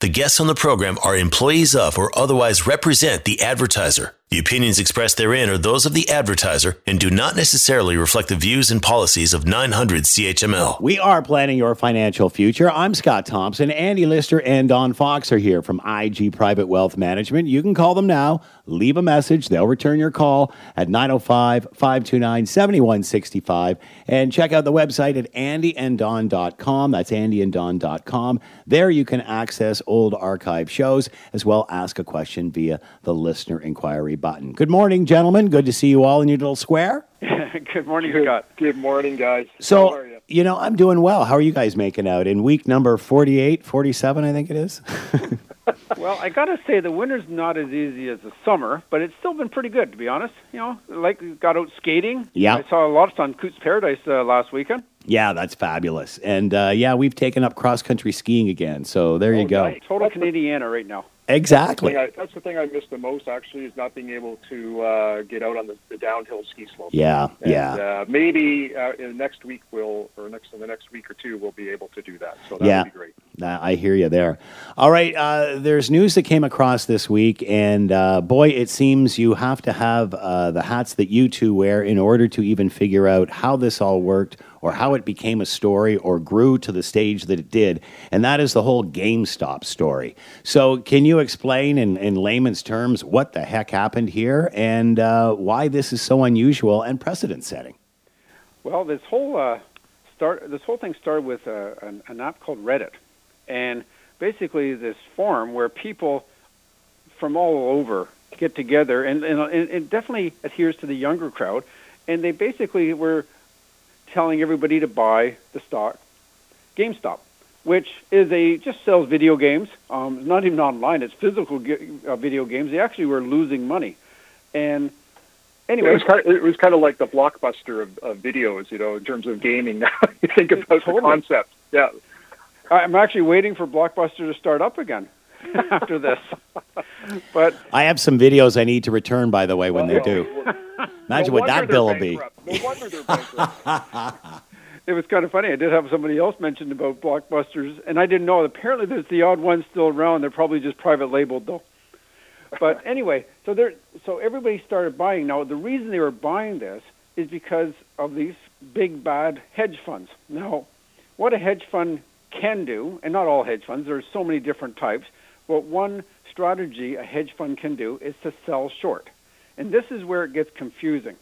the guests on the program are employees of or otherwise represent the advertiser. The opinions expressed therein are those of the advertiser and do not necessarily reflect the views and policies of 900 CHML. We are planning your financial future. I'm Scott Thompson. Andy Lister and Don Fox are here from IG Private Wealth Management. You can call them now, leave a message. They'll return your call at 905 529 7165. And check out the website at andyanddon.com. That's andyanddon.com. There you can access old archive shows as well ask a question via the listener inquiry button. Good morning, gentlemen. Good to see you all in your little square. Good morning, Good, Scott. good morning, guys. How So, are you? you know, I'm doing well. How are you guys making out in week number 48, 47, I think it is? Well, I got to say the winter's not as easy as the summer, but it's still been pretty good, to be honest. You know, like got out skating. Yeah. I saw a lot on Cootes Paradise uh, last weekend. Yeah, that's fabulous. And uh, yeah, we've taken up cross country skiing again. So there you Oh, go. nice. Total That's Canadiana right now. Exactly. thing I, that's the thing I miss the most, actually, is not being able to uh, get out on the, the downhill ski slope. Yeah, And, yeah. Uh, maybe uh, in the next week we'll, or next in the next week or two, we'll be able to do that. So that Yeah. would be great. I hear you there. All right. Uh, there's news that came across this week, and uh, boy, it seems you have to have uh, the hats that you two wear in order to even figure out how this all worked or how it became a story or grew to the stage that it did. And that is the whole GameStop story. So, can you explain in, in layman's terms what the heck happened here and uh, why this is so unusual and precedent setting? Well, this whole uh, start, this whole thing started with uh, an, an app called Reddit, and basically this forum where people from all over get together, and, and, and it definitely adheres to the younger crowd, and they basically were telling everybody to buy the stock GameStop, which is a just sells video games. Um, not even online; it's physical ge- uh, video games. They actually were losing money, and It anyway, was, kind of, it was kind of like the blockbuster of, of videos, you know, in terms of gaming. Now you think about the Totally. concept. Yeah. I'm actually waiting for Blockbuster to start up again after this. but I have some videos I need to return, by the way, when they Well, do. Imagine no what that bill will be. No wonder they're bankrupt. it was kind of funny. I did have somebody else mention about Blockbusters, and I didn't know. Apparently, there's the odd ones still around. They're probably just private labeled, though. But anyway, so there, so everybody started buying. Now, the reason they were buying this is because of these big bad hedge funds. Now, what a hedge fund can do, and not all hedge funds. There's so many different types. But one strategy a hedge fund can do is to sell short, and this is where it gets confusing.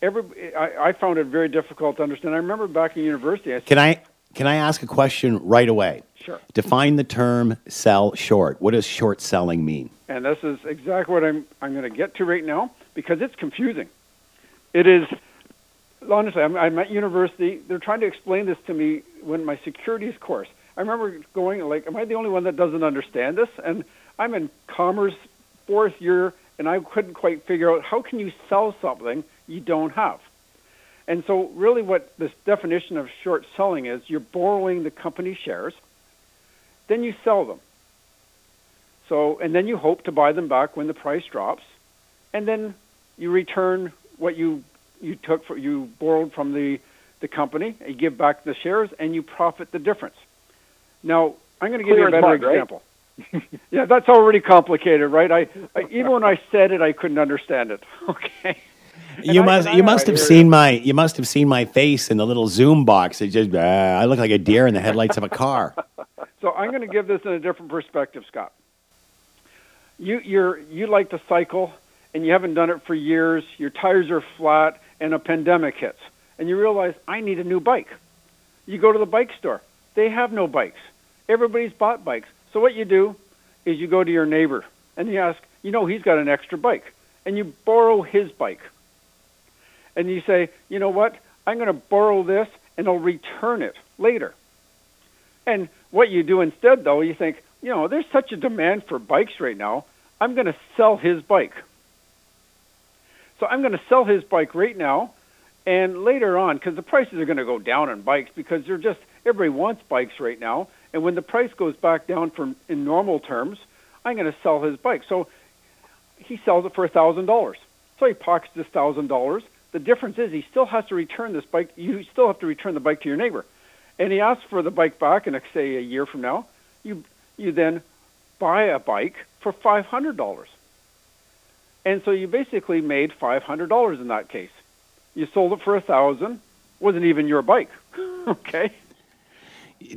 Every, I, I found it very difficult to understand. I remember back in university. I said, Can I can I ask a question right away? Sure. Define the term sell short. What does short selling mean? and this is exactly what I'm I'm going to get to right now because it's confusing. It is honestly. I'm, I'm at university. They're trying to explain this to me when my securities course. I remember going like, "Am I the only one that doesn't understand this?" And I'm in commerce fourth year, and I couldn't quite figure out how can you sell something you don't have. And so, really, what this definition of short selling is: you're borrowing the company shares, then you sell them. So, and then you hope to buy them back when the price drops, and then you return what you you took for you borrowed from the the company. You give back the shares, and you profit the difference. Now, I'm going to give Clear you a better mud, right? yeah, that's already complicated, right? I, I even when I said it, I couldn't understand it. Okay. you I- must you must have seen my you must have seen my face in the little Zoom box. It just uh, I look like a deer in the headlights of a car. So I'm going to give this in a different perspective, Scott. You you're you like to cycle and you haven't done it for years. Your tires are flat and a pandemic hits and you realize I need a new bike. You go to the bike store. They have no bikes. Everybody's bought bikes. So what you do is you go to your neighbor and you ask, you know, he's got an extra bike and you borrow his bike. And you say, you know what? I'm going to borrow this and I'll return it later. And what you do instead, though, you think, you know, there's such a demand for bikes right now. I'm going to sell his bike. So I'm going to sell his bike right now, and later on, because the prices are going to go down on bikes because they're just everybody wants bikes right now. And when the price goes back down from in normal terms, I'm going to sell his bike. So he sells it for a thousand dollars. So he pockets this thousand dollars. The difference is he still has to return this bike. You still have to return the bike to your neighbor. and he asks for the bike back in, say, a year from now, you you then buy a bike for five hundred dollars, and so you basically made five hundred dollars in that case. You sold it for a thousand, wasn't even your bike, okay?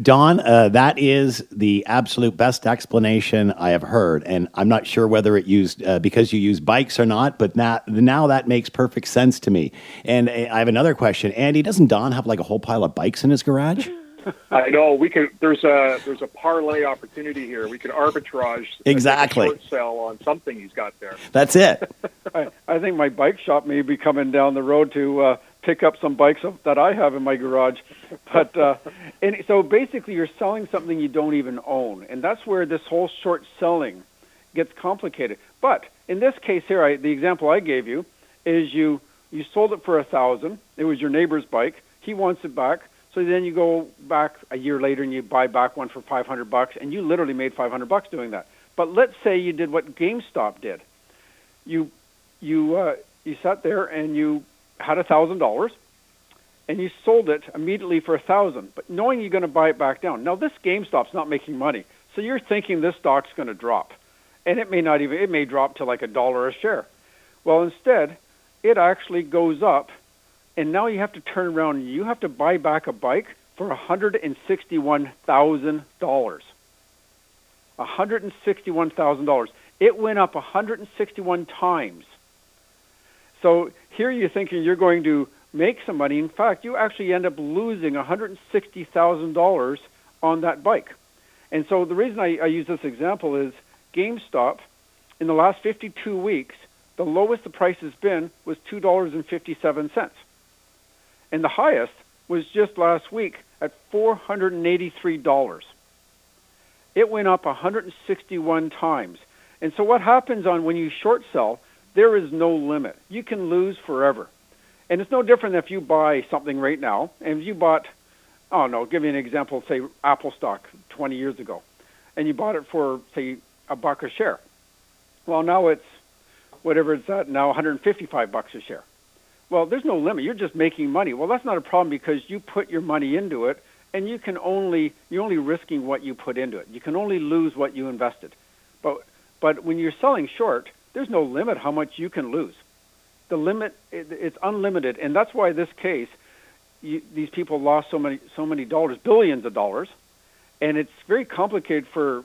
Don, uh, that is the absolute best explanation I have heard, and I'm not sure whether it used uh, because you use bikes or not, but now, now that makes perfect sense to me. And uh, I have another question, Andy. Doesn't Don have like a whole pile of bikes in his garage? I know we could. There's a there's a parlay opportunity here. We could arbitrage exactly short sell on something he's got there. That's it. I, I think my bike shop may be coming down the road to uh, pick up some bikes that I have in my garage. But uh, and so basically, you're selling something you don't even own, and that's where this whole short selling gets complicated. But in this case here, I, the example I gave you is you you sold it for a thousand. It was your neighbor's bike. He wants it back. So then you go back a year later and you buy back one for 500 bucks, and you literally made 500 bucks doing that. But let's say you did what GameStop did. You you uh, you sat there and you had a thousand dollars and you sold it immediately for a thousand, but knowing you're going to buy it back down. Now this GameStop's not making money, so you're thinking this stock's going to drop, and it may not even it may drop to like a dollar a share. Well, instead, it actually goes up, and now you have to turn around and you have to buy back a bike for a hundred and sixty-one thousand dollars. A hundred and sixty-one thousand dollars. It went up a 161 times. So here you're thinking you're going to make some money. In fact, you actually end up losing $160,000 on that bike. And so the reason I, I use this example is GameStop, in the last 52 weeks, the lowest the price has been was $2.57. And the highest was just last week at $483. It went up 161 times. And so what happens on when you short sell there is no limit. You can lose forever. And it's no different if you buy something right now, and you bought, oh no, give me an example, say Apple stock 20 years ago, and you bought it for, say, a buck a share. Well, now it's whatever it's at now, 155 bucks a share. Well, there's no limit. You're just making money. Well, that's not a problem because you put your money into it, and you can only you're only risking what you put into it. You can only lose what you invested. But but when you're selling short, there's no limit how much you can lose. The limit it's unlimited, and that's why this case, you, these people lost so many so many dollars, billions of dollars, and it's very complicated for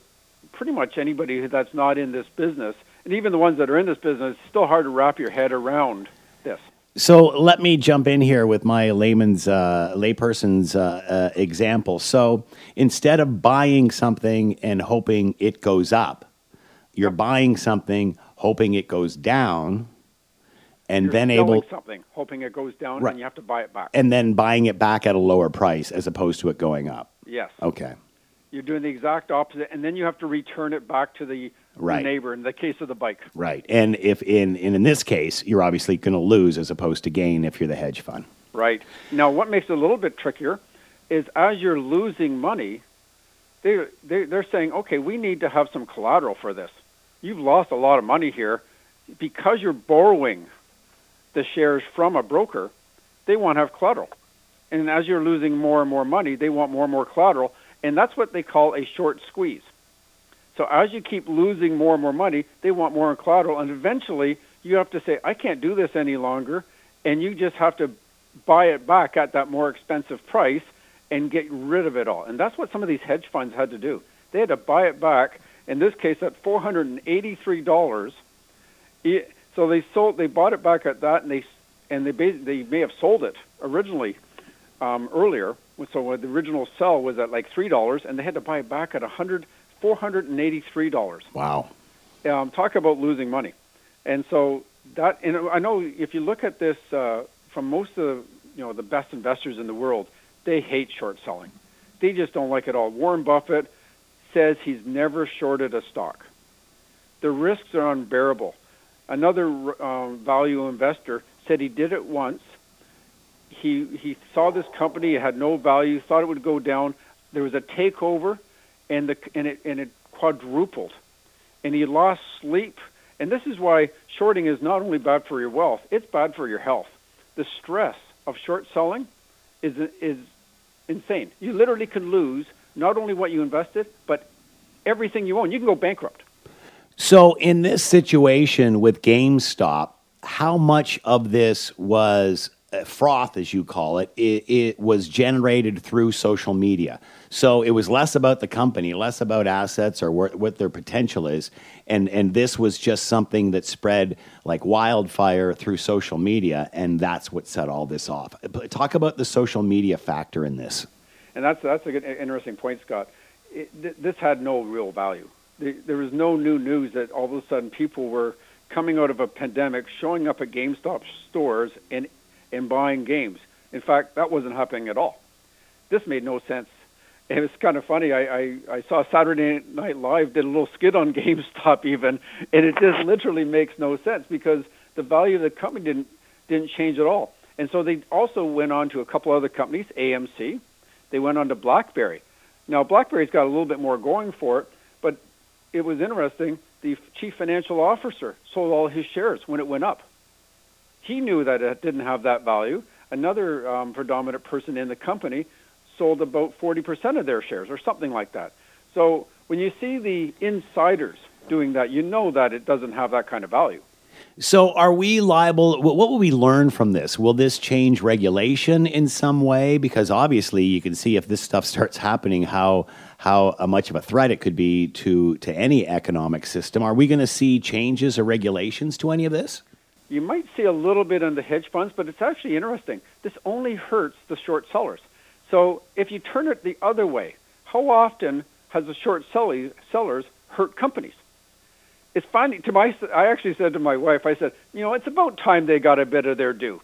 pretty much anybody that's not in this business, and even the ones that are in this business. It's still hard to wrap your head around this. So let me jump in here with my layman's uh, layperson's uh, uh, example. So instead of buying something and hoping it goes up, you're buying something hoping it goes down, and You're then able something, hoping it goes down, right. and you have to buy it back, and then buying it back at a lower price as opposed to it going up. Yes. Okay. You're doing the exact opposite, and then you have to return it back to the, right. neighbor. In the case of the bike. Right, and if in in, in this case, you're obviously going to lose as opposed to gain if you're the hedge fund. Right. Now, what makes it a little bit trickier is as you're losing money, they, they they're saying, okay, we need to have some collateral for this you've lost a lot of money here because you're borrowing the shares from a broker. They want to have collateral, and as you're losing more and more money, they want more and more collateral, and that's what they call a short squeeze. So as you keep losing more and more money, they want more and collateral, and eventually you have to say, I can't do this any longer, and you just have to buy it back at that more expensive price and get rid of it all. And that's what some of these hedge funds had to do. They had to buy it back in this case, at four hundred and eighty-three dollars. So they sold, they bought it back at that, and they and they they may have sold it originally um, earlier. So the original sell was at like three dollars, and they had to buy it back at a hundred, four hundred and eighty-three dollars. Wow! Um, talk about losing money, and so that and I know if you look at this uh, from most of the, you know the best investors in the world, they hate short selling. They just don't like it all. Warren Buffett, says he's never shorted a stock. The risks are unbearable. Another um, value investor said he did it once. He he saw this company it had no value, thought it would go down. There was a takeover, and the and it and it quadrupled, and he lost sleep. And this is why shorting is not only bad for your wealth; it's bad for your health. The stress of short selling is is insane. You literally could lose not only what you invested, but everything you own. You can go bankrupt. So, in this situation with GameStop, how much of this was uh, froth, as you call it, it, it was generated through social media? So it was less about the company, less about assets or wh- what their potential is, and and this was just something that spread like wildfire through social media, and that's what set all this off. Talk about the social media factor in this. And that's that's a good, interesting point, Scott. It, th- this had no real value. The, there was no new news that all of a sudden people were coming out of a pandemic, showing up at GameStop stores and and buying games. In fact, that wasn't happening at all. This made no sense it was kind of funny. I, I, I saw Saturday Night Live did a little skit on GameStop even, and it just literally makes no sense because the value of the company didn't didn't change at all. And so they also went on to a couple other companies, AMC. They went on to BlackBerry. Now BlackBerry's got a little bit more going for it, but it was interesting. The chief financial officer sold all his shares when it went up. He knew that it didn't have that value. Another um, predominant person in the company sold about 40% of their shares or something like that. So when you see the insiders doing that, you know that it doesn't have that kind of value. So, are we liable? What will we learn from this? Will this change regulation in some way? Because obviously, you can see if this stuff starts happening, how how much of a threat it could be to to any economic system. Are we going to see changes or regulations to any of this? You might see a little bit on the hedge funds, but it's actually interesting. This only hurts the short sellers. So if you turn it the other way, how often has the short sellers hurt companies? It's finding to my. I actually said to my wife, I said, you know, it's about time they got a bit of their due,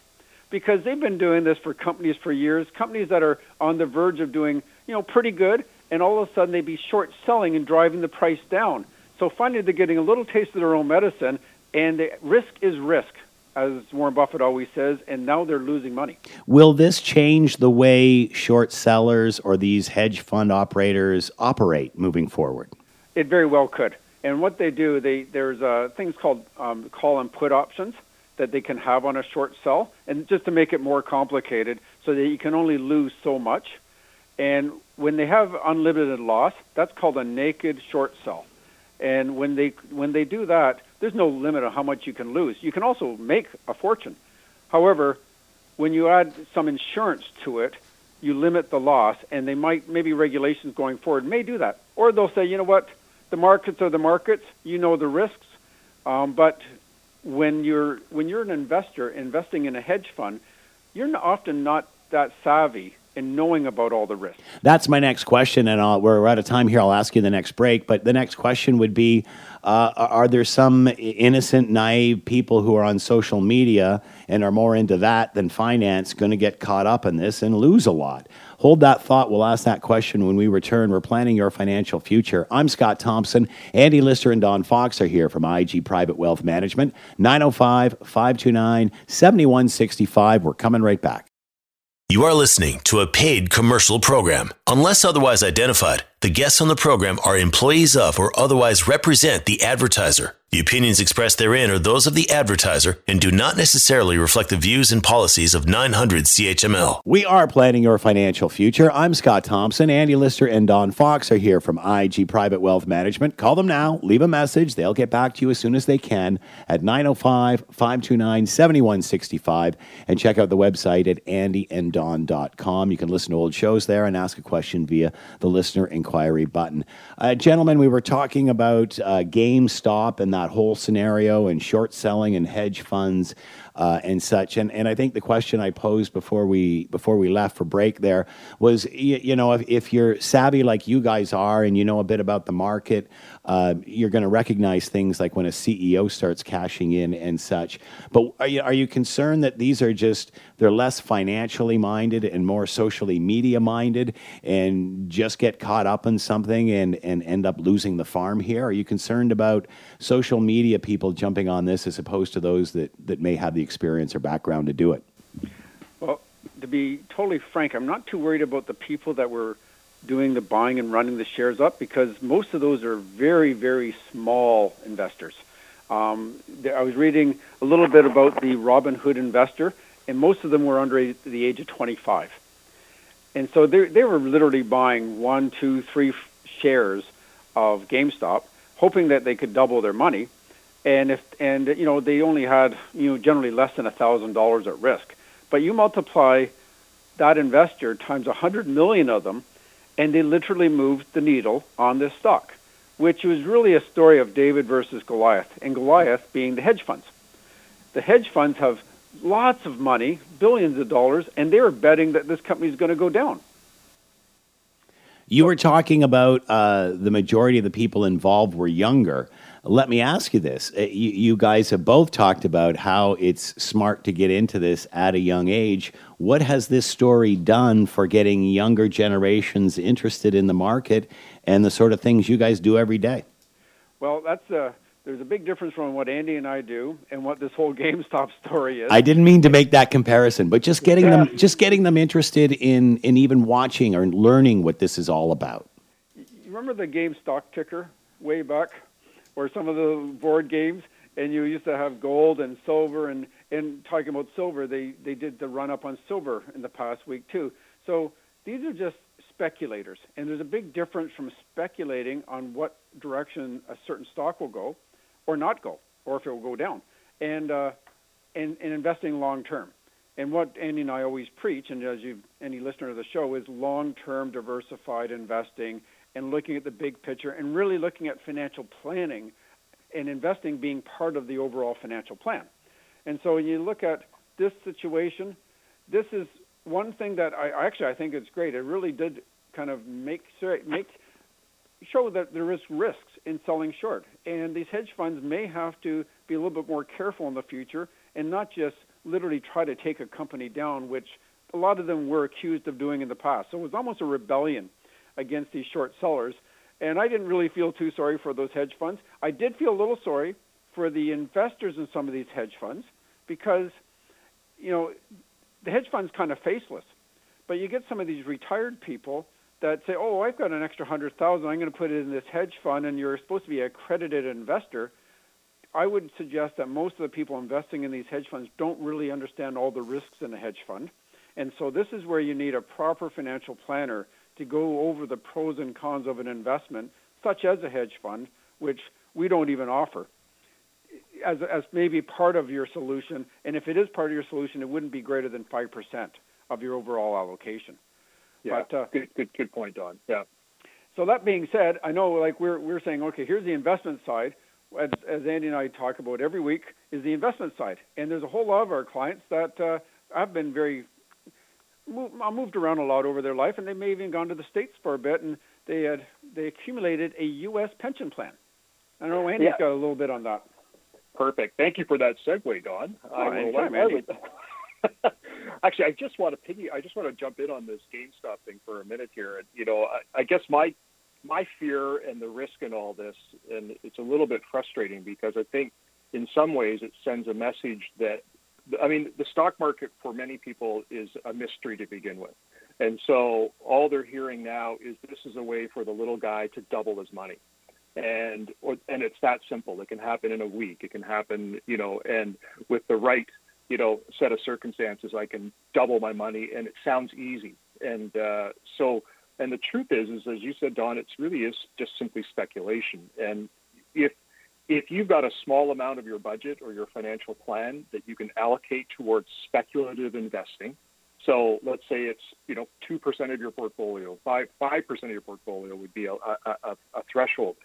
because they've been doing this for companies for years. Companies that are on the verge of doing, you know, pretty good, and all of a sudden they'd be short selling and driving the price down. So finally, they're getting a little taste of their own medicine, and the risk is risk as Warren Buffett always says, and now they're losing money. Will this change the way short sellers or these hedge fund operators operate moving forward? It very well could. And what they do, they there's uh, things called um, call and put options that they can have on a short sell, and just to make it more complicated, so that you can only lose so much. And when they have unlimited loss, that's called a naked short sell. And when they when they do that, there's no limit on how much you can lose. You can also make a fortune. However, when you add some insurance to it, you limit the loss, and they might maybe regulations going forward may do that, or they'll say, you know what, the markets are the markets. You know the risks, um, but when you're when you're an investor investing in a hedge fund, you're often not that savvy and knowing about all the risks. That's my next question, and I'll, we're out of time here. I'll ask you the next break. But the next question would be uh, Are there some innocent, naive people who are on social media and are more into that than finance going to get caught up in this and lose a lot? Hold that thought. We'll ask that question when we return. We're planning your financial future. I'm Scott Thompson. Andy Lister and Don Fox are here from IG Private Wealth Management. 905 529 7165. We're coming right back. You are listening to a paid commercial program. Unless otherwise identified, the guests on the program are employees of or otherwise represent the advertiser. The opinions expressed therein are those of the advertiser and do not necessarily reflect the views and policies of 900 CHML. We are planning your financial future. I'm Scott Thompson. Andy Lister and Don Fox are here from IG Private Wealth Management. Call them now, leave a message. They'll get back to you as soon as they can at 905 529 7165 and check out the website at andyanddon.com. You can listen to old shows there and ask a question via the listener inquiry button. Uh, gentlemen, we were talking about uh, GameStop and that whole scenario and short selling and hedge funds uh, and such. And and I think the question I posed before we before we left for break there was, you, you know, if, if you're savvy like you guys are and you know a bit about the market, uh, you're going to recognize things like when a CEO starts cashing in and such. But are you, are you concerned that these are just they're less financially minded and more socially media minded and just get caught up in something and, and end up losing the farm here? Are you concerned about social media people jumping on this as opposed to those that, that may have the experience or background to do it? Well, to be totally frank, I'm not too worried about the people that were doing the buying and running the shares up because most of those are very, very small investors. Um, I was reading a little bit about the Robinhood investor, and most of them were under the age of 25. And so they, they were literally buying one, two, three shares of GameStop, hoping that they could double their money. And if and you know they only had you know generally less than a thousand dollars at risk, but you multiply that investor times a hundred million of them, and they literally moved the needle on this stock, which was really a story of David versus Goliath, and Goliath being the hedge funds. The hedge funds have lots of money, billions of dollars, and they are betting that this company is going to go down. You were talking about uh, the majority of the people involved were younger. Let me ask you this. Uh, you, you, guys have both talked about how it's smart to get into this at a young age. What has this story done for getting younger generations interested in the market and the sort of things you guys do every day? Well, that's a there's a big difference from what Andy and I do and what this whole GameStop story is. I didn't mean to make that comparison, but just getting yeah. them just getting them interested in in even watching or learning what this is all about. You remember the GameStop ticker way back, or some of the board games, and you used to have gold and silver, and and talking about silver, they they did the run up on silver in the past week too. So these are just speculators, and there's a big difference from speculating on what direction a certain stock will go or not go, or if it will go down, and uh, and, and investing long term. And what Andy and I always preach, and as you any listener of the show, is long term diversified investing and looking at the big picture and really looking at financial planning and investing being part of the overall financial plan. And so when you look at this situation, this is one thing that I actually I think it's great. It really did kind of make make show that there is risks in selling short. And these hedge funds may have to be a little bit more careful in the future and not just literally try to take a company down, which a lot of them were accused of doing in the past. So it was almost a rebellion against these short sellers. And I didn't really feel too sorry for those hedge funds. I did feel a little sorry for the investors in some of these hedge funds because, you know, the hedge fund's kind of faceless. But you get some of these retired people that say, "Oh, I've got an extra hundred thousand. I'm going to put it in this hedge fund, and you're supposed to be a accredited investor." I would suggest that most of the people investing in these hedge funds don't really understand all the risks in a hedge fund, and so this is where you need a proper financial planner to go over the pros and cons of an investment, such as a hedge fund, which we don't even offer. As, as maybe part of your solution, and if it is part of your solution, it wouldn't be greater than 5% of your overall allocation. Yeah, but, uh, good, good, good point, Don. Yeah. So that being said, I know like we're we're saying, okay, here's the investment side. As, as Andy and I talk about every week, is the investment side, and there's a whole lot of our clients that uh, have been very moved around a lot over their life, and they may have even gone to the states for a bit, and they had they accumulated a U.S. pension plan. I don't know Andy's yeah. got a little bit on that. Perfect. Thank you for that segue, Don. Oh, I will, anytime, Andy. Actually, I just want to piggy. I just want to jump in on this GameStop thing for a minute here. And you know, I, I guess my my fear and the risk in all this, and it's a little bit frustrating because I think in some ways it sends a message that, I mean, the stock market for many people is a mystery to begin with. And so all they're hearing now is this is a way for the little guy to double his money. And or, and it's that simple. It can happen in a week. It can happen, you know, and with the right you know, set of circumstances, I can double my money, and it sounds easy. And uh, so, and the truth is, is as you said, Don, it really is just simply speculation. And if if you've got a small amount of your budget or your financial plan that you can allocate towards speculative investing, so let's say it's you know two percent of your portfolio, five five percent of your portfolio would be a, a, a, threshold.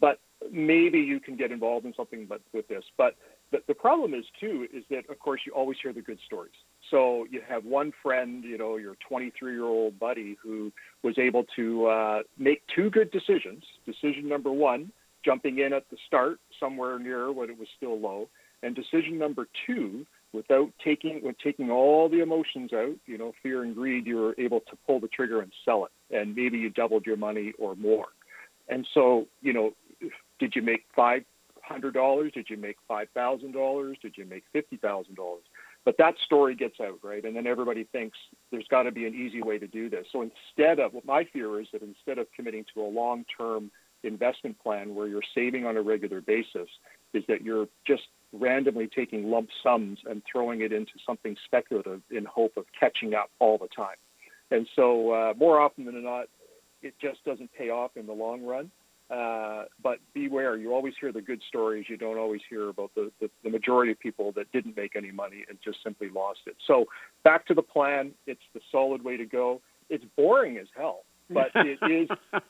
But maybe you can get involved in something but with this. But the, the problem is too is that of course you always hear the good stories. So you have one friend, you know, your 23 year old buddy who was able to uh, make two good decisions. Decision number one, jumping in at the start somewhere near when it was still low, and decision number two, without taking with taking all the emotions out, you know, fear and greed, you were able to pull the trigger and sell it, and maybe you doubled your money or more. And so, you know, did you make five hundred dollars? Did you make five thousand dollars? Did you make fifty thousand dollars? But that story gets out, right? And then everybody thinks there's got to be an easy way to do this. So instead of what my fear is that instead of committing to a long-term investment plan where you're saving on a regular basis, is that you're just randomly taking lump sums and throwing it into something speculative in hope of catching up all the time. And so, uh, more often than not, it just doesn't pay off in the long run. Uh, but beware, you always hear the good stories. You don't always hear about the, the, the, majority of people that didn't make any money and just simply lost it. So back to the plan. It's the solid way to go. It's boring as hell, but it is.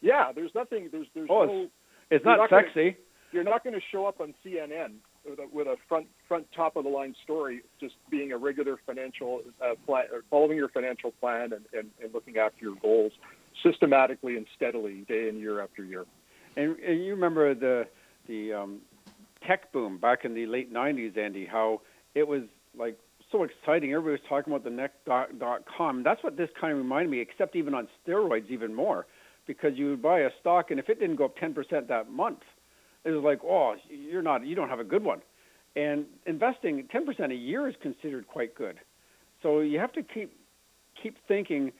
Yeah, there's nothing. There's there's oh, no. It's, it's not, not sexy. Gonna, you're not going to show up on CNN with a, with a front front top of the line story, just being a regular financial uh, plan, following your financial plan and, and, and looking after your goals systematically and steadily, day in year after year. And, and you remember the the um, tech boom back in the late '90s, Andy? How it was like so exciting. Everybody was talking about the next dot, dot com. That's what this kind of reminded me, except even on steroids, even more, because you would buy a stock, and if it didn't go up 10% that month, it was like, oh, you're not, you don't have a good one. And investing 10% a year is considered quite good. So you have to keep keep thinking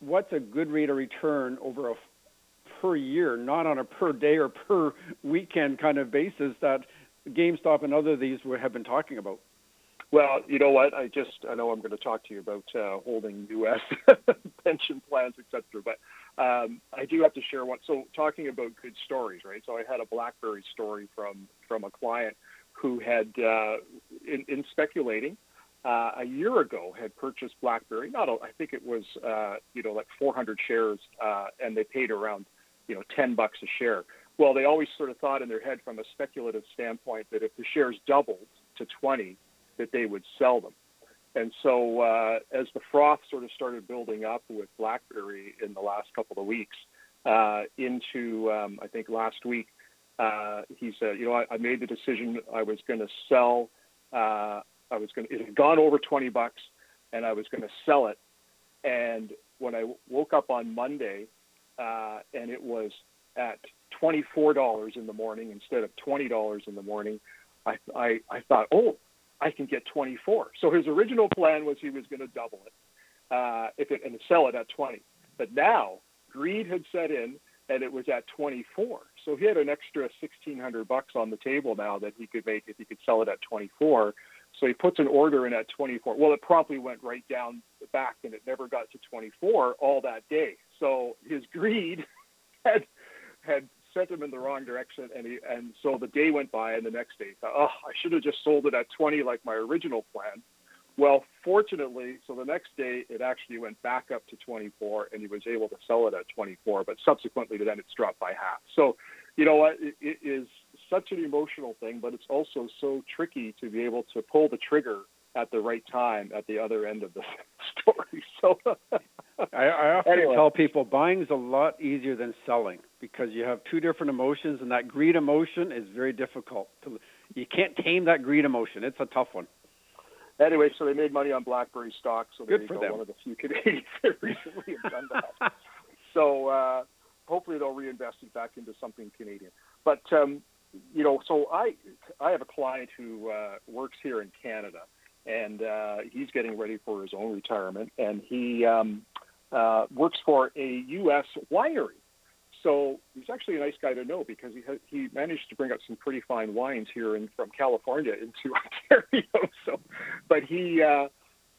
what's a good rate of return over a per year, not on a per day or per weekend kind of basis that GameStop and other of these have been talking about. Well, you know what? I just I know I'm going to talk to you about uh, holding U.S. pension plans, etc. But um, I do have to share one. So talking about good stories, right? So I had a BlackBerry story from from a client who had uh, in, in speculating uh, a year ago had purchased BlackBerry. Not, a, I think it was uh, you know like 400 shares, uh, and they paid around you know 10 bucks a share. Well, they always sort of thought in their head from a speculative standpoint that if the shares doubled to 20, that they would sell them. And so, uh, as the froth sort of started building up with BlackBerry in the last couple of weeks, uh, into um, I think last week, uh, he said, you know, I, I made the decision I was going to sell uh, I was going to, it had gone over 20 bucks and I was going to sell it. And when I woke up on Monday uh, and it was at $24 in the morning instead of $20 in the morning, I, I, I thought, oh, I can get 24. So his original plan was he was going to double it, uh, if it and sell it at 20. But now greed had set in and it was at 24. So he had an extra 1600 bucks on the table now that he could make if he could sell it at 24. So he puts an order in at 24. Well, it promptly went right down the back and it never got to 24 all that day. So his greed had had sent him in the wrong direction, and he and so the day went by, and the next day, thought, oh, I should have just sold it at 20 like my original plan. Well, fortunately, so the next day it actually went back up to 24, and he was able to sell it at 24. But subsequently to then, it's dropped by half. So, you know what? It, it is such an emotional thing, but it's also so tricky to be able to pull the trigger at the right time at the other end of the story. So, I, I often anyway. tell people buying is a lot easier than selling because you have two different emotions, and that greed emotion is very difficult to. You can't tame that greed emotion. It's a tough one anyway, so they made money on BlackBerry stock. So Good for go. them. One of the few Canadians that recently have done that. so uh, hopefully they'll reinvest it back into something Canadian. But um, you know, so I I have a client who uh, works here in Canada, and uh, he's getting ready for his own retirement, and he um, uh, works for a U.S. winery. So he's actually a nice guy to know because he ha- he managed to bring up some pretty fine wines here in from California into Ontario. So, but he, uh,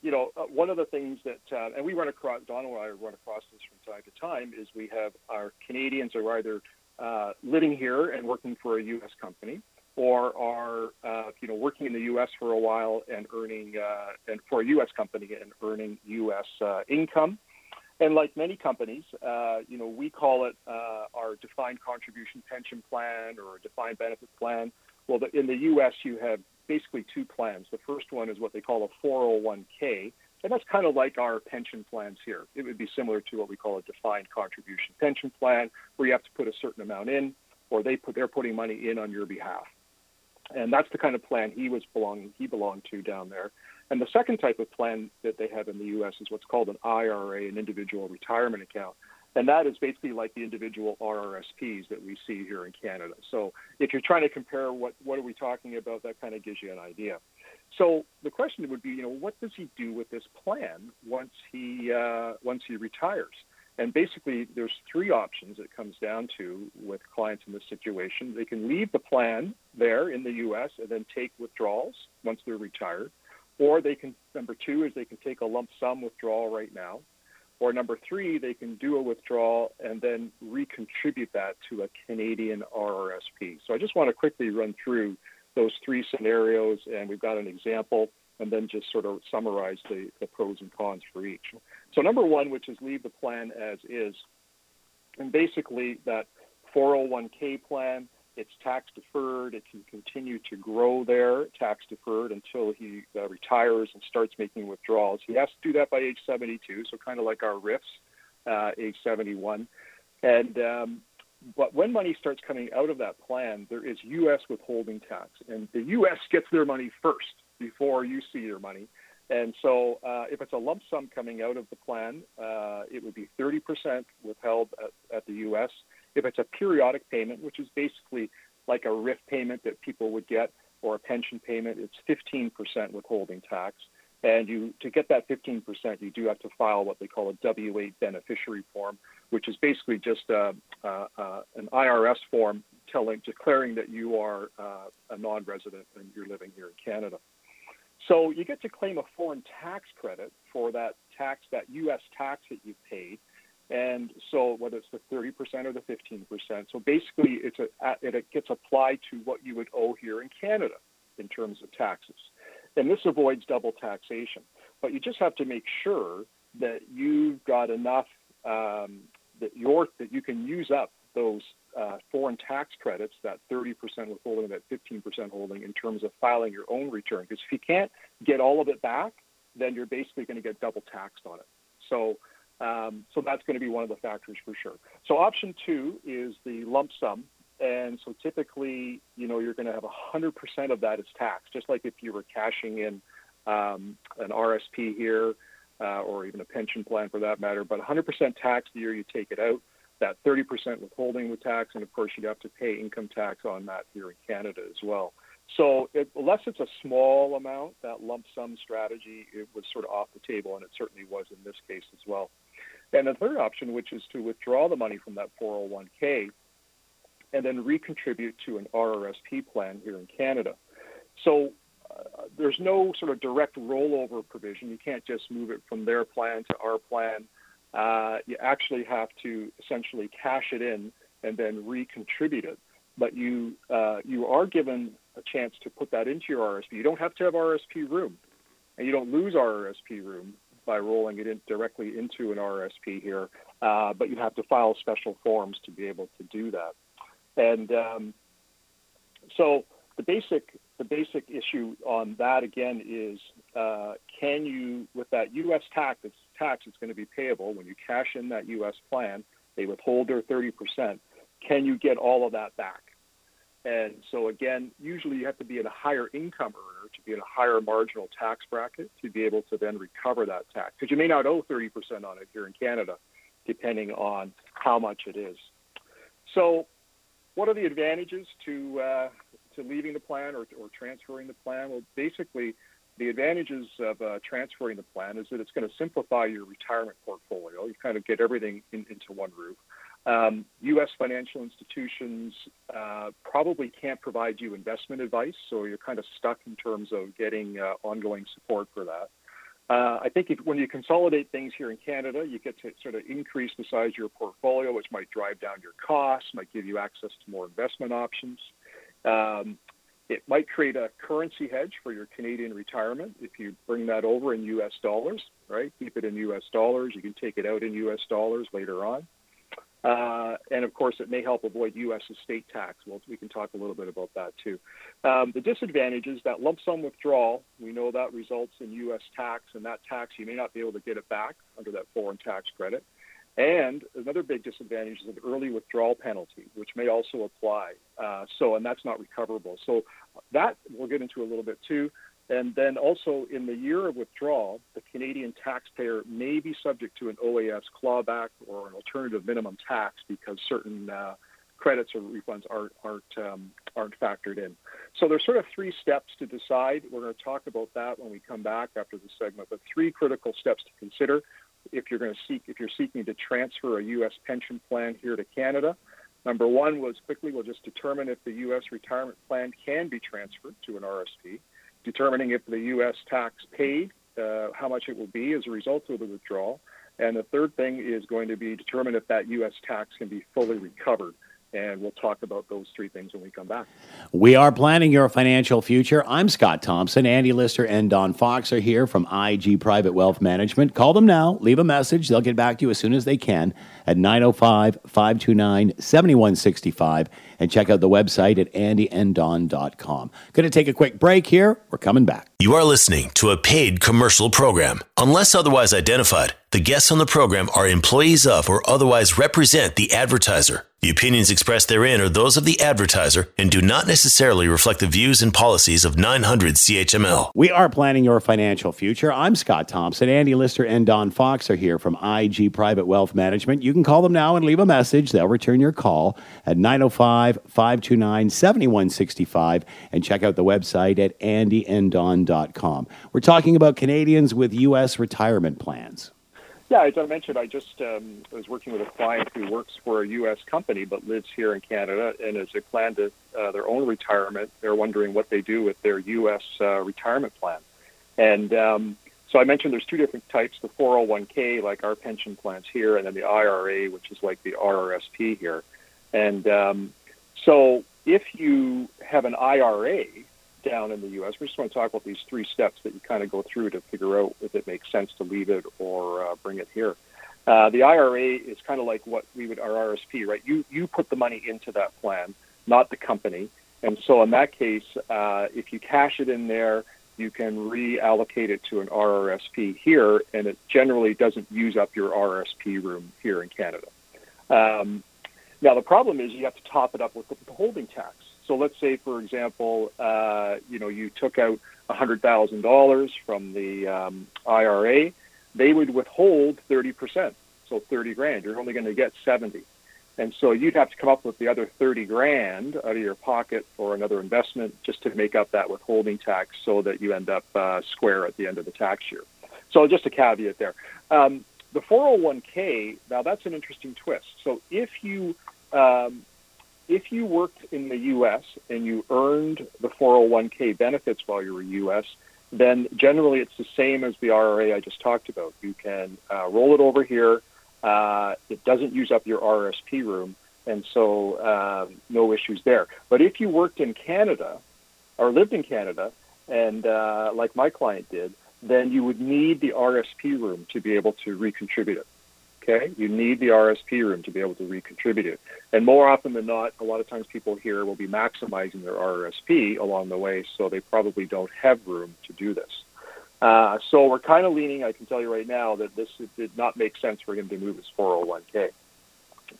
you know, uh, one of the things that uh, and we run across Donald and I run across this from time to time is we have our Canadians are either uh, living here and working for a U.S. company, or are uh, you know working in the U.S. for a while and earning uh, and for a U.S. company and earning U.S. Uh, income. And like many companies, uh, you know, we call it uh, our defined contribution pension plan or a defined benefit plan. Well, the, in the U.S., you have basically two plans. The first one is what they call a 401k, and that's kind of like our pension plans here. It would be similar to what we call a defined contribution pension plan, where you have to put a certain amount in, or they put they're putting money in on your behalf. And that's the kind of plan he was belonging he belonged to down there. And the second type of plan that they have in the U.S. is what's called an IRA, an individual retirement account. And that is basically like the individual RRSPs that we see here in Canada. So if you're trying to compare what, what are we talking about, that kind of gives you an idea. So the question would be, you know, what does he do with this plan once he uh, once he retires? And basically, there's three options it comes down to with clients in this situation. They can leave the plan there in the U.S. and then take withdrawals once they're retired. Or they can, number two is they can take a lump sum withdrawal right now. Or number three, they can do a withdrawal and then recontribute that to a Canadian RRSP. So I just want to quickly run through those three scenarios, and we've got an example, and then just sort of summarize the, the pros and cons for each. So number one, which is leave the plan as is, and basically that 401k plan, it's tax deferred. It can continue to grow there, tax deferred, until he uh, retires and starts making withdrawals. He has to do that by age 72, so kind of like our RRIFs, uh, age 71. And um, but when money starts coming out of that plan, there is U.S. withholding tax, and the U.S. gets their money first before you see your money. And so, uh, if it's a lump sum coming out of the plan, uh, it would be 30% withheld at, at the U.S. If it's a periodic payment, which is basically like a RRIF payment that people would get or a pension payment, it's 15% withholding tax. And you to get that 15%, you do have to file what they call a W-8 beneficiary form, which is basically just a, a, a, an IRS form telling declaring that you are uh, a non-resident and you're living here in Canada. So you get to claim a foreign tax credit for that tax, that U.S. tax that you've paid. And so whether it's the 30% or the 15%, so basically it's a, it gets applied to what you would owe here in Canada in terms of taxes. And this avoids double taxation. But you just have to make sure that you've got enough um, that you're that you can use up those uh, foreign tax credits, that 30% withholding, that 15% holding, in terms of filing your own return. Because if you can't get all of it back, then you're basically going to get double taxed on it. So, um, so that's going to be one of the factors for sure. So option two is the lump sum. And so typically, you know, you're going to have 100% of that is taxed, just like if you were cashing in um, an RSP here uh, or even a pension plan for that matter. But 100% tax the year you take it out that 30% withholding with tax, and of course you'd have to pay income tax on that here in Canada as well. So it, unless it's a small amount, that lump sum strategy it was sort of off the table, and it certainly was in this case as well. And the third option, which is to withdraw the money from that 401k and then recontribute to an RRSP plan here in Canada. So uh, there's no sort of direct rollover provision. You can't just move it from their plan to our plan uh, you actually have to essentially cash it in and then recontribute it. But you uh, you are given a chance to put that into your RSP. You don't have to have RSP room, and you don't lose RSP room by rolling it in directly into an RSP here. Uh, but you have to file special forms to be able to do that. And um, so the basic the basic issue on that again is uh, can you with that U.S. tax tax that's going to be payable when you cash in that U.S. plan, they withhold their 30%. Can you get all of that back? And so again, usually you have to be in a higher income earner to be in a higher marginal tax bracket to be able to then recover that tax. Because you may not owe 30% on it here in Canada, depending on how much it is. So, what are the advantages to uh, to leaving the plan or, or transferring the plan? Well, basically, the advantages of uh, transferring the plan is that it's going to simplify your retirement portfolio. You kind of get everything in, into one roof. Um, U.S. financial institutions uh, probably can't provide you investment advice, so you're kind of stuck in terms of getting uh, ongoing support for that. Uh, I think if, when you consolidate things here in Canada, you get to sort of increase the size of your portfolio, which might drive down your costs, might give you access to more investment options. Um, it might create a currency hedge for your Canadian retirement if you bring that over in U.S. dollars, right? Keep it in U.S. dollars. You can take it out in U.S. dollars later on. Uh, and of course, it may help avoid U.S. estate tax. Well, we can talk a little bit about that too. Um, the disadvantage is that lump sum withdrawal, we know that results in U.S. tax, and that tax you may not be able to get it back under that foreign tax credit. And another big disadvantage is an early withdrawal penalty, which may also apply. Uh, so, and that's not recoverable. So, that we'll get into a little bit too. And then also in the year of withdrawal, the Canadian taxpayer may be subject to an OAS clawback or an alternative minimum tax because certain uh, credits or refunds aren't aren't um, aren't factored in. So there's sort of three steps to decide. We're going to talk about that when we come back after the segment. But three critical steps to consider if you're going to seek if you're seeking to transfer a U.S. pension plan here to Canada. Number one was quickly we'll just determine if the U.S. retirement plan can be transferred to an RSP, determining if the U.S. tax paid, uh, how much it will be as a result of the withdrawal, And the third thing is going to be determine if that U.S. tax can be fully recovered and we'll talk about those three things when we come back. We are planning your financial future. I'm Scott Thompson. Andy Lister and Don Fox are here from IG Private Wealth Management. Call them now, leave a message. They'll get back to you as soon as they can at 905 529 7165 and check out the website at andyanddon.com. Going to take a quick break here. We're coming back. You are listening to a paid commercial program. Unless otherwise identified, the guests on the program are employees of or otherwise represent the advertiser. The opinions expressed therein are those of the advertiser and do not necessarily reflect the views and policies of 900 CHML. We are planning your financial future. I'm Scott Thompson. Andy Lister and Don Fox are here from IG Private Wealth Management. You can call them now and leave a message. They'll return your call at 905 529 7165 and check out the website at andyanddon.com. We're talking about Canadians with U.S. retirement plans. Yeah, as I mentioned, I just um, was working with a client who works for a U.S. company but lives here in Canada, and as they plan to uh, their own retirement, they're wondering what they do with their U.S. Uh, retirement plan. And um, so I mentioned there's two different types: the 401k, like our pension plans here, and then the IRA, which is like the RRSP here. And um, so, if you have an IRA, down in the U.S. We just want to talk about these three steps that you kind of go through to figure out if it makes sense to leave it or uh, bring it here. Uh, the IRA is kind of like what we would our RSP, right? You you put the money into that plan, not the company. And so in that case, uh, if you cash it in there, you can reallocate it to an RRSP here, and it generally doesn't use up your RSP room here in Canada. Um, now the problem is you have to top it up with the holding tax. So let's say, for example, uh, you know, you took out $100,000 from the um, IRA, they would withhold 30%, so 30 grand. You're only going to get 70. And so you'd have to come up with the other 30 grand out of your pocket for another investment just to make up that withholding tax so that you end up uh, square at the end of the tax year. So just a caveat there. Um, the 401k, now that's an interesting twist. So if you um, if you worked in the U.S. and you earned the 401k benefits while you were U.S., then generally it's the same as the IRA I just talked about. You can uh, roll it over here. Uh, it doesn't use up your RSP room, and so um, no issues there. But if you worked in Canada or lived in Canada, and uh, like my client did, then you would need the RSP room to be able to recontribute it. Okay, you need the RSP room to be able to recontribute it. And more often than not, a lot of times people here will be maximizing their RSP along the way, so they probably don't have room to do this. Uh, so we're kind of leaning, I can tell you right now, that this did not make sense for him to move his 401k.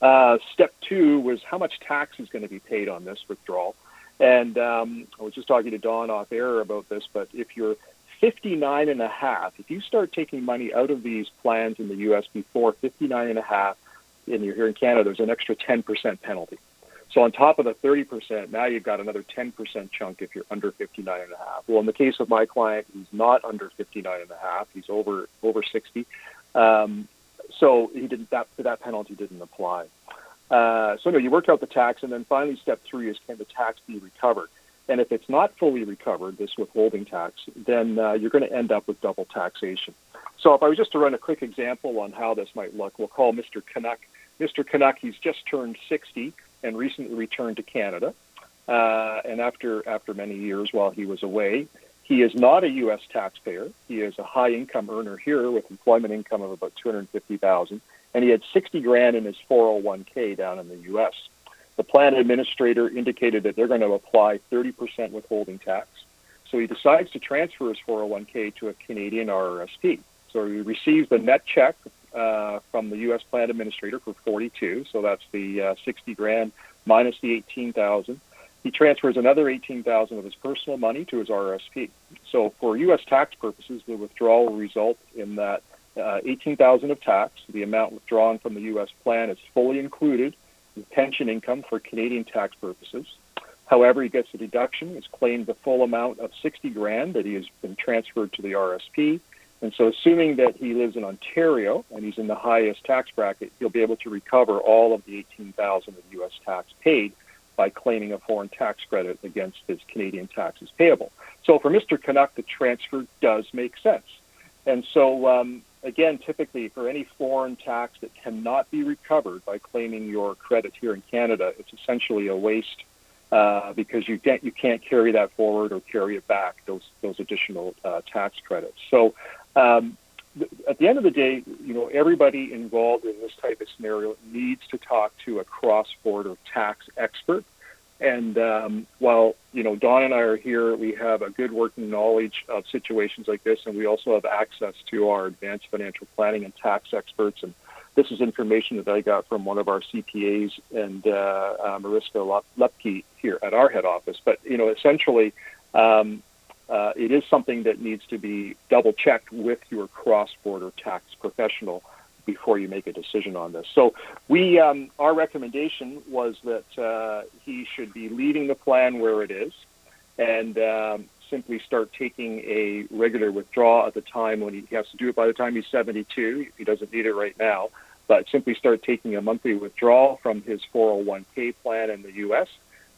Uh, step two was how much tax is going to be paid on this withdrawal. And um, I was just talking to Don off air about this, but if you're 59 and a half. If you start taking money out of these plans in the U.S. before 59 and a half, and you're here in Canada, there's an extra 10% penalty. So on top of the 30%, now you've got another 10% chunk if you're under 59 and a half. Well, in the case of my client, he's not under 59 and a half. He's over over 60. Um, so he didn't that that penalty didn't apply. Uh, so no, you work out the tax, and then finally, step three is can the tax be recovered? And if it's not fully recovered, this withholding tax, then uh, you're going to end up with double taxation. So if I was just to run a quick example on how this might look, we'll call Mr. Canuck. Mr. Canuck, he's just turned 60 and recently returned to Canada. Uh, and after after many years while he was away, he is not a U.S. taxpayer. He is a high income earner here with employment income of about 250,000, and he had 60 grand in his 401k down in the U.S. The plan administrator indicated that they're going to apply 30% withholding tax. So he decides to transfer his 401k to a Canadian RRSP. So he receives the net check uh, from the U.S. plan administrator for 42. So that's the uh, 60 grand minus the 18,000. He transfers another 18,000 of his personal money to his RSP. So for U.S. tax purposes, the withdrawal will result in that uh, 18,000 of tax. The amount withdrawn from the U.S. plan is fully included in pension income for Canadian tax purposes. However, he gets a deduction. He's claimed the full amount of 60 grand that he has been transferred to the RSP. And so, assuming that he lives in Ontario and he's in the highest tax bracket, he'll be able to recover all of the 18,000 of U.S. tax paid by claiming a foreign tax credit against his Canadian taxes payable. So, for Mr. Canuck, the transfer does make sense. And so, um, again, typically for any foreign tax that cannot be recovered by claiming your credit here in Canada, it's essentially a waste uh, because you can't you can't carry that forward or carry it back those those additional uh, tax credits. So. Um, th- at the end of the day, you know, everybody involved in this type of scenario needs to talk to a cross-border tax expert and um, while you know Don and I are here, we have a good working knowledge of situations like this, and we also have access to our advanced financial planning and tax experts. And this is information that I got from one of our CPAs and uh, uh, Mariska Lepke here at our head office. But you know, essentially, um, uh, it is something that needs to be double checked with your cross-border tax professional before you make a decision on this. So we, um, our recommendation was that uh, he should be leaving the plan where it is, and um, simply start taking a regular withdrawal at the time when he has to do it by the time he's 72. He doesn't need it right now, but simply start taking a monthly withdrawal from his 401k plan in the U.S.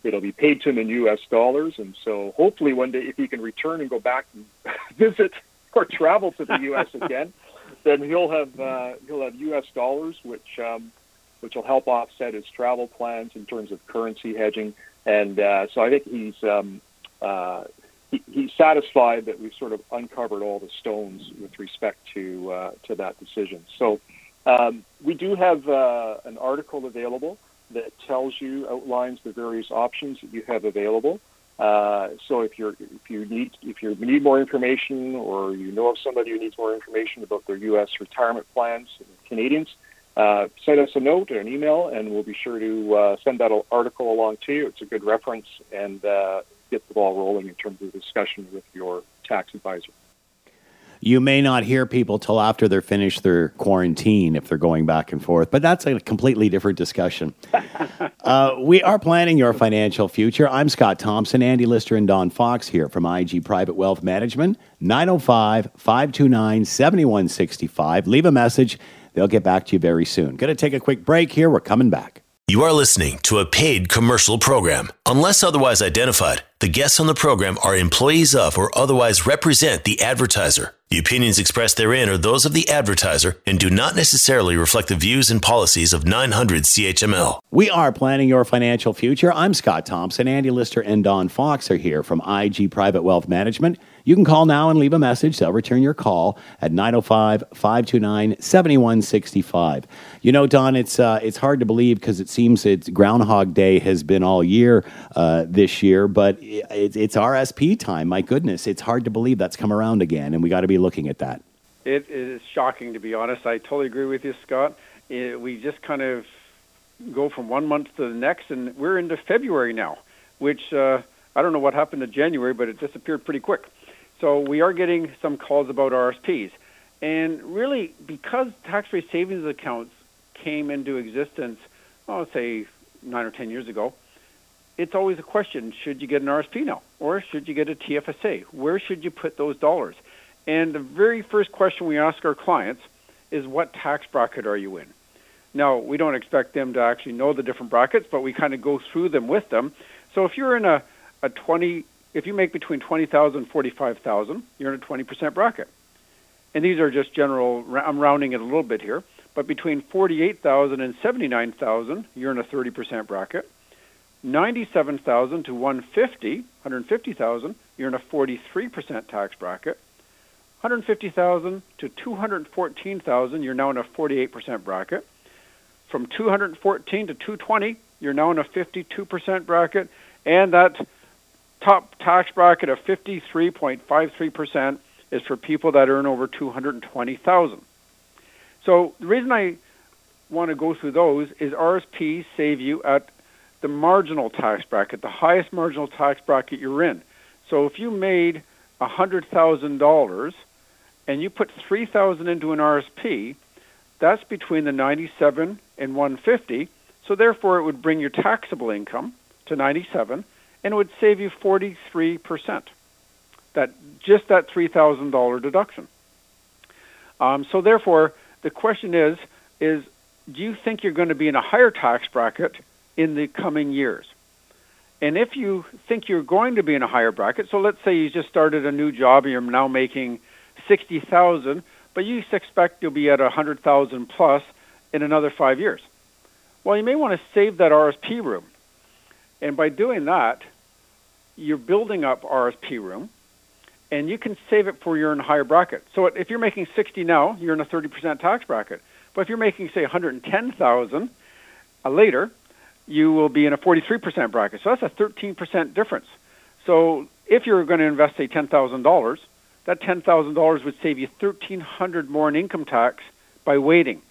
It'll be paid to him in U.S. dollars, and so hopefully one day, if he can return and go back and visit or travel to the U.S. again then he'll have uh, he'll have U.S. dollars, which um, which will help offset his travel plans in terms of currency hedging. And uh, so I think he's um, uh, he, he's satisfied that we've sort of uncovered all the stones with respect to uh, to that decision. So um, we do have uh, an article available that tells you outlines the various options that you have available. Uh, so if you're if you need if you need more information or you know of somebody who needs more information about their U.S. retirement plans, Canadians, uh, send us a note or an email, and we'll be sure to uh, send that article along to you. It's a good reference and uh, get the ball rolling in terms of discussion with your tax advisor. You may not hear people till after they're finished their quarantine if they're going back and forth, but that's a completely different discussion. uh, we are planning your financial future. I'm Scott Thompson, Andy Lister, and Don Fox here from IG Private Wealth Management, 905 529 7165. Leave a message. They'll get back to you very soon. Going to take a quick break here. We're coming back. You are listening to a paid commercial program. Unless otherwise identified, the guests on the program are employees of or otherwise represent the advertiser. The opinions expressed therein are those of the advertiser and do not necessarily reflect the views and policies of 900 CHML. We are planning your financial future. I'm Scott Thompson. Andy Lister and Don Fox are here from IG Private Wealth Management. You can call now and leave a message. They'll return your call at 905 529 7165. You know, Don, it's, uh, it's hard to believe because it seems it's Groundhog Day has been all year uh, this year, but it, it's RSP time. My goodness, it's hard to believe that's come around again, and we got to be looking at that. It is shocking, to be honest. I totally agree with you, Scott. It, we just kind of go from one month to the next, and we're into February now, which uh, I don't know what happened to January, but it disappeared pretty quick. So we are getting some calls about RSPs. And really, because tax-free savings accounts came into existence, oh, say nine or ten years ago, it's always a question: should you get an RSP now, or should you get a TFSA? Where should you put those dollars? And the very first question we ask our clients is, "What tax bracket are you in?" Now, we don't expect them to actually know the different brackets, but we kind of go through them with them. So if you're in a, a 20 if you make between 20,000 and 45,000, you're in a 20% bracket. And these are just general, I'm rounding it a little bit here, but between 48,000 and 79,000, you're in a 30% bracket. 97,000 to 150, 150,000, you're in a 43% tax bracket. 150,000 to 214,000, you're now in a 48% bracket. From 214 to 220, you're now in a 52% bracket. And that top tax bracket of 53.53% is for people that earn over 220,000. So the reason I want to go through those is RSPs save you at the marginal tax bracket, the highest marginal tax bracket you're in. So if you made $100,000 and you put 3000 into an RSP, that's between the 97 and 150. So therefore it would bring your taxable income to 97 and it would save you 43%. That just that $3,000 deduction. Um, so therefore, the question is, is do you think you're going to be in a higher tax bracket in the coming years? And if you think you're going to be in a higher bracket, so let's say you just started a new job and you're now making 60,000, but you expect you'll be at 100,000 plus in another five years. Well, you may want to save that RSP room. And by doing that, you're building up RSP room, and you can save it for a higher bracket. So if you're making 60 now, you're in a 30% tax bracket. But if you're making, say, 110,000 uh, later, you will be in a 43% bracket. So that's a 13% difference. So if you're going to invest, say, $10,000, that $10,000 would save you 1300 more in income tax by waiting.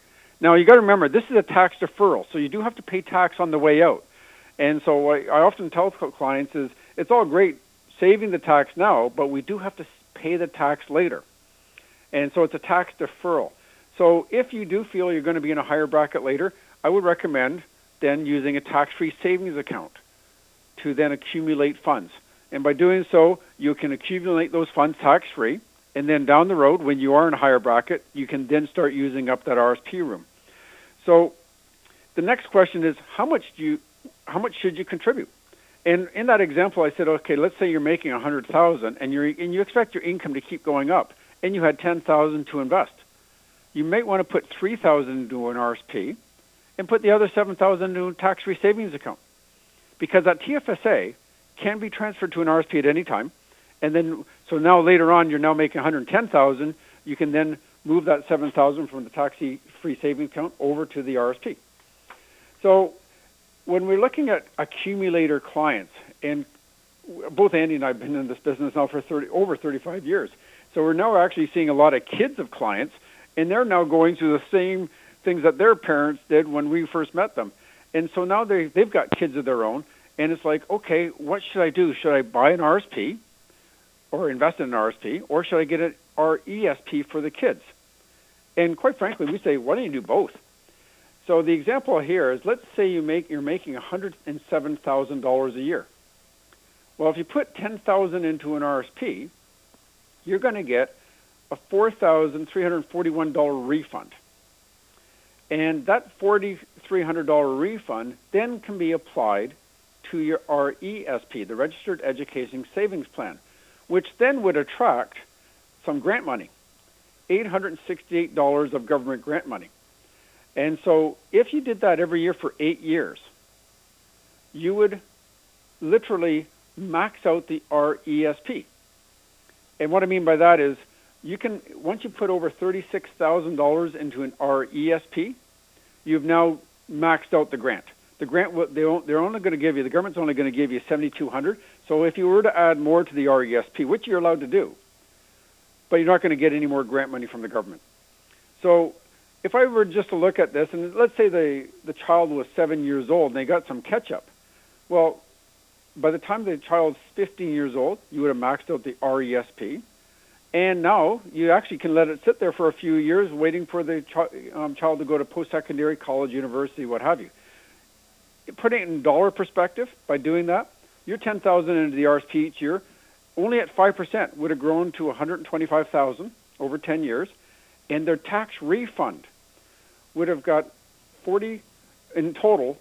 Now, you got to remember, this is a tax deferral, so you do have to pay tax on the way out. And so what I often tell clients is it's all great saving the tax now, but we do have to pay the tax later. And so it's a tax deferral. So if you do feel you're going to be in a higher bracket later, I would recommend then using a tax-free savings account to then accumulate funds. And by doing so, you can accumulate those funds tax-free, and then down the road, when you are in a higher bracket, you can then start using up that RSP room. So the next question is, how much do you, how much should you contribute? And in that example, I said, okay, let's say you're making a hundred thousand, and you and you expect your income to keep going up, and you had ten thousand to invest. You might want to put three thousand into an RSP, and put the other 7000 into a tax-free savings account. Because that TFSA can be transferred to an RSP at any time. And then, so now later on, you're now making 110000 You can then move that 7000 from the tax-free savings account over to the RSP. So when we're looking at accumulator clients, and both Andy and I have been in this business now for 30, over 35 years, so we're now actually seeing a lot of kids of clients, and they're now going through the same things that their parents did when we first met them. And so now they they've got kids of their own, and it's like, okay, what should I do? Should I buy an RSP or invest in an RSP, or should I get an RESP for the kids? And quite frankly, we say, why don't you do both? So the example here is, let's say you make you're making $107,000 a year. Well, if you put 10,000 into an RSP, you're going to get a $4,341 refund. And that $4,300 refund then can be applied to your RESP, the Registered Education Savings Plan, which then would attract some grant money, $868 of government grant money. And so if you did that every year for eight years, you would literally max out the RESP. And what I mean by that is you can once you put over $36,000 into an RESP, you've now maxed out the grant. The grant they they're only going to give you the government's only going to give you 7200. So if you were to add more to the RESP, which you're allowed to do, but you're not going to get any more grant money from the government. So if I were just to look at this, and let's say the the child was seven years old and they got some ketchup, well, by the time the child's 15 years old, you would have maxed out the RESP. And now you actually can let it sit there for a few years, waiting for the ch- um, child to go to post-secondary, college, university, what have you. Putting it in dollar perspective, by doing that, your 10,000 into the RSP each year, only at 5% would have grown to 125,000 over 10 years, and their tax refund would have got 40 in total,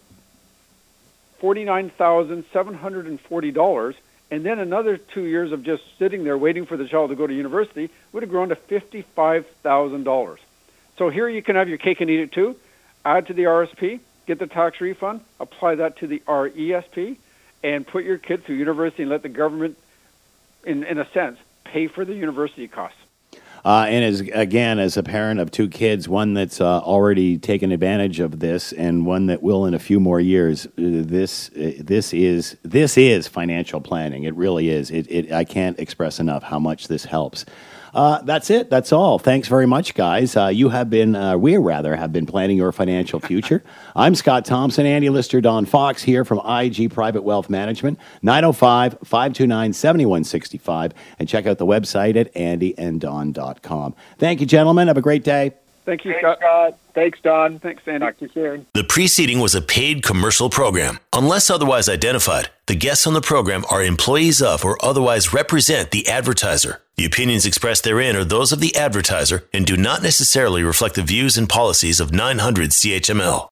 $49,740 and then another two years of just sitting there waiting for the child to go to university would have grown to $55,000. So here you can have your cake and eat it too. Add to the RSP, get the tax refund, apply that to the RESP, and put your kid through university and let the government, in, in a sense, pay for the university costs. Uh, and as again, as a parent of two kids, one that's uh, already taken advantage of this, and one that will in a few more years. Uh, this uh, this is this is financial planning. It really is. It, it I can't express enough how much this helps. Uh, that's it. That's all. Thanks very much, guys. Uh, you have been, uh, we rather, have been planning your financial future. I'm Scott Thompson, Andy Lister, Don Fox here from IG Private Wealth Management, 905 529 7165. And check out the website at andyanddon.com. Thank you, gentlemen. Have a great day. Thank you, Thanks, Scott. Scott. Thanks, Don. Thanks, Andy. Talk to you soon. The preceding was a paid commercial program. Unless otherwise identified, the guests on the program are employees of or otherwise represent the advertiser. The opinions expressed therein are those of the advertiser and do not necessarily reflect the views and policies of 900 CHML.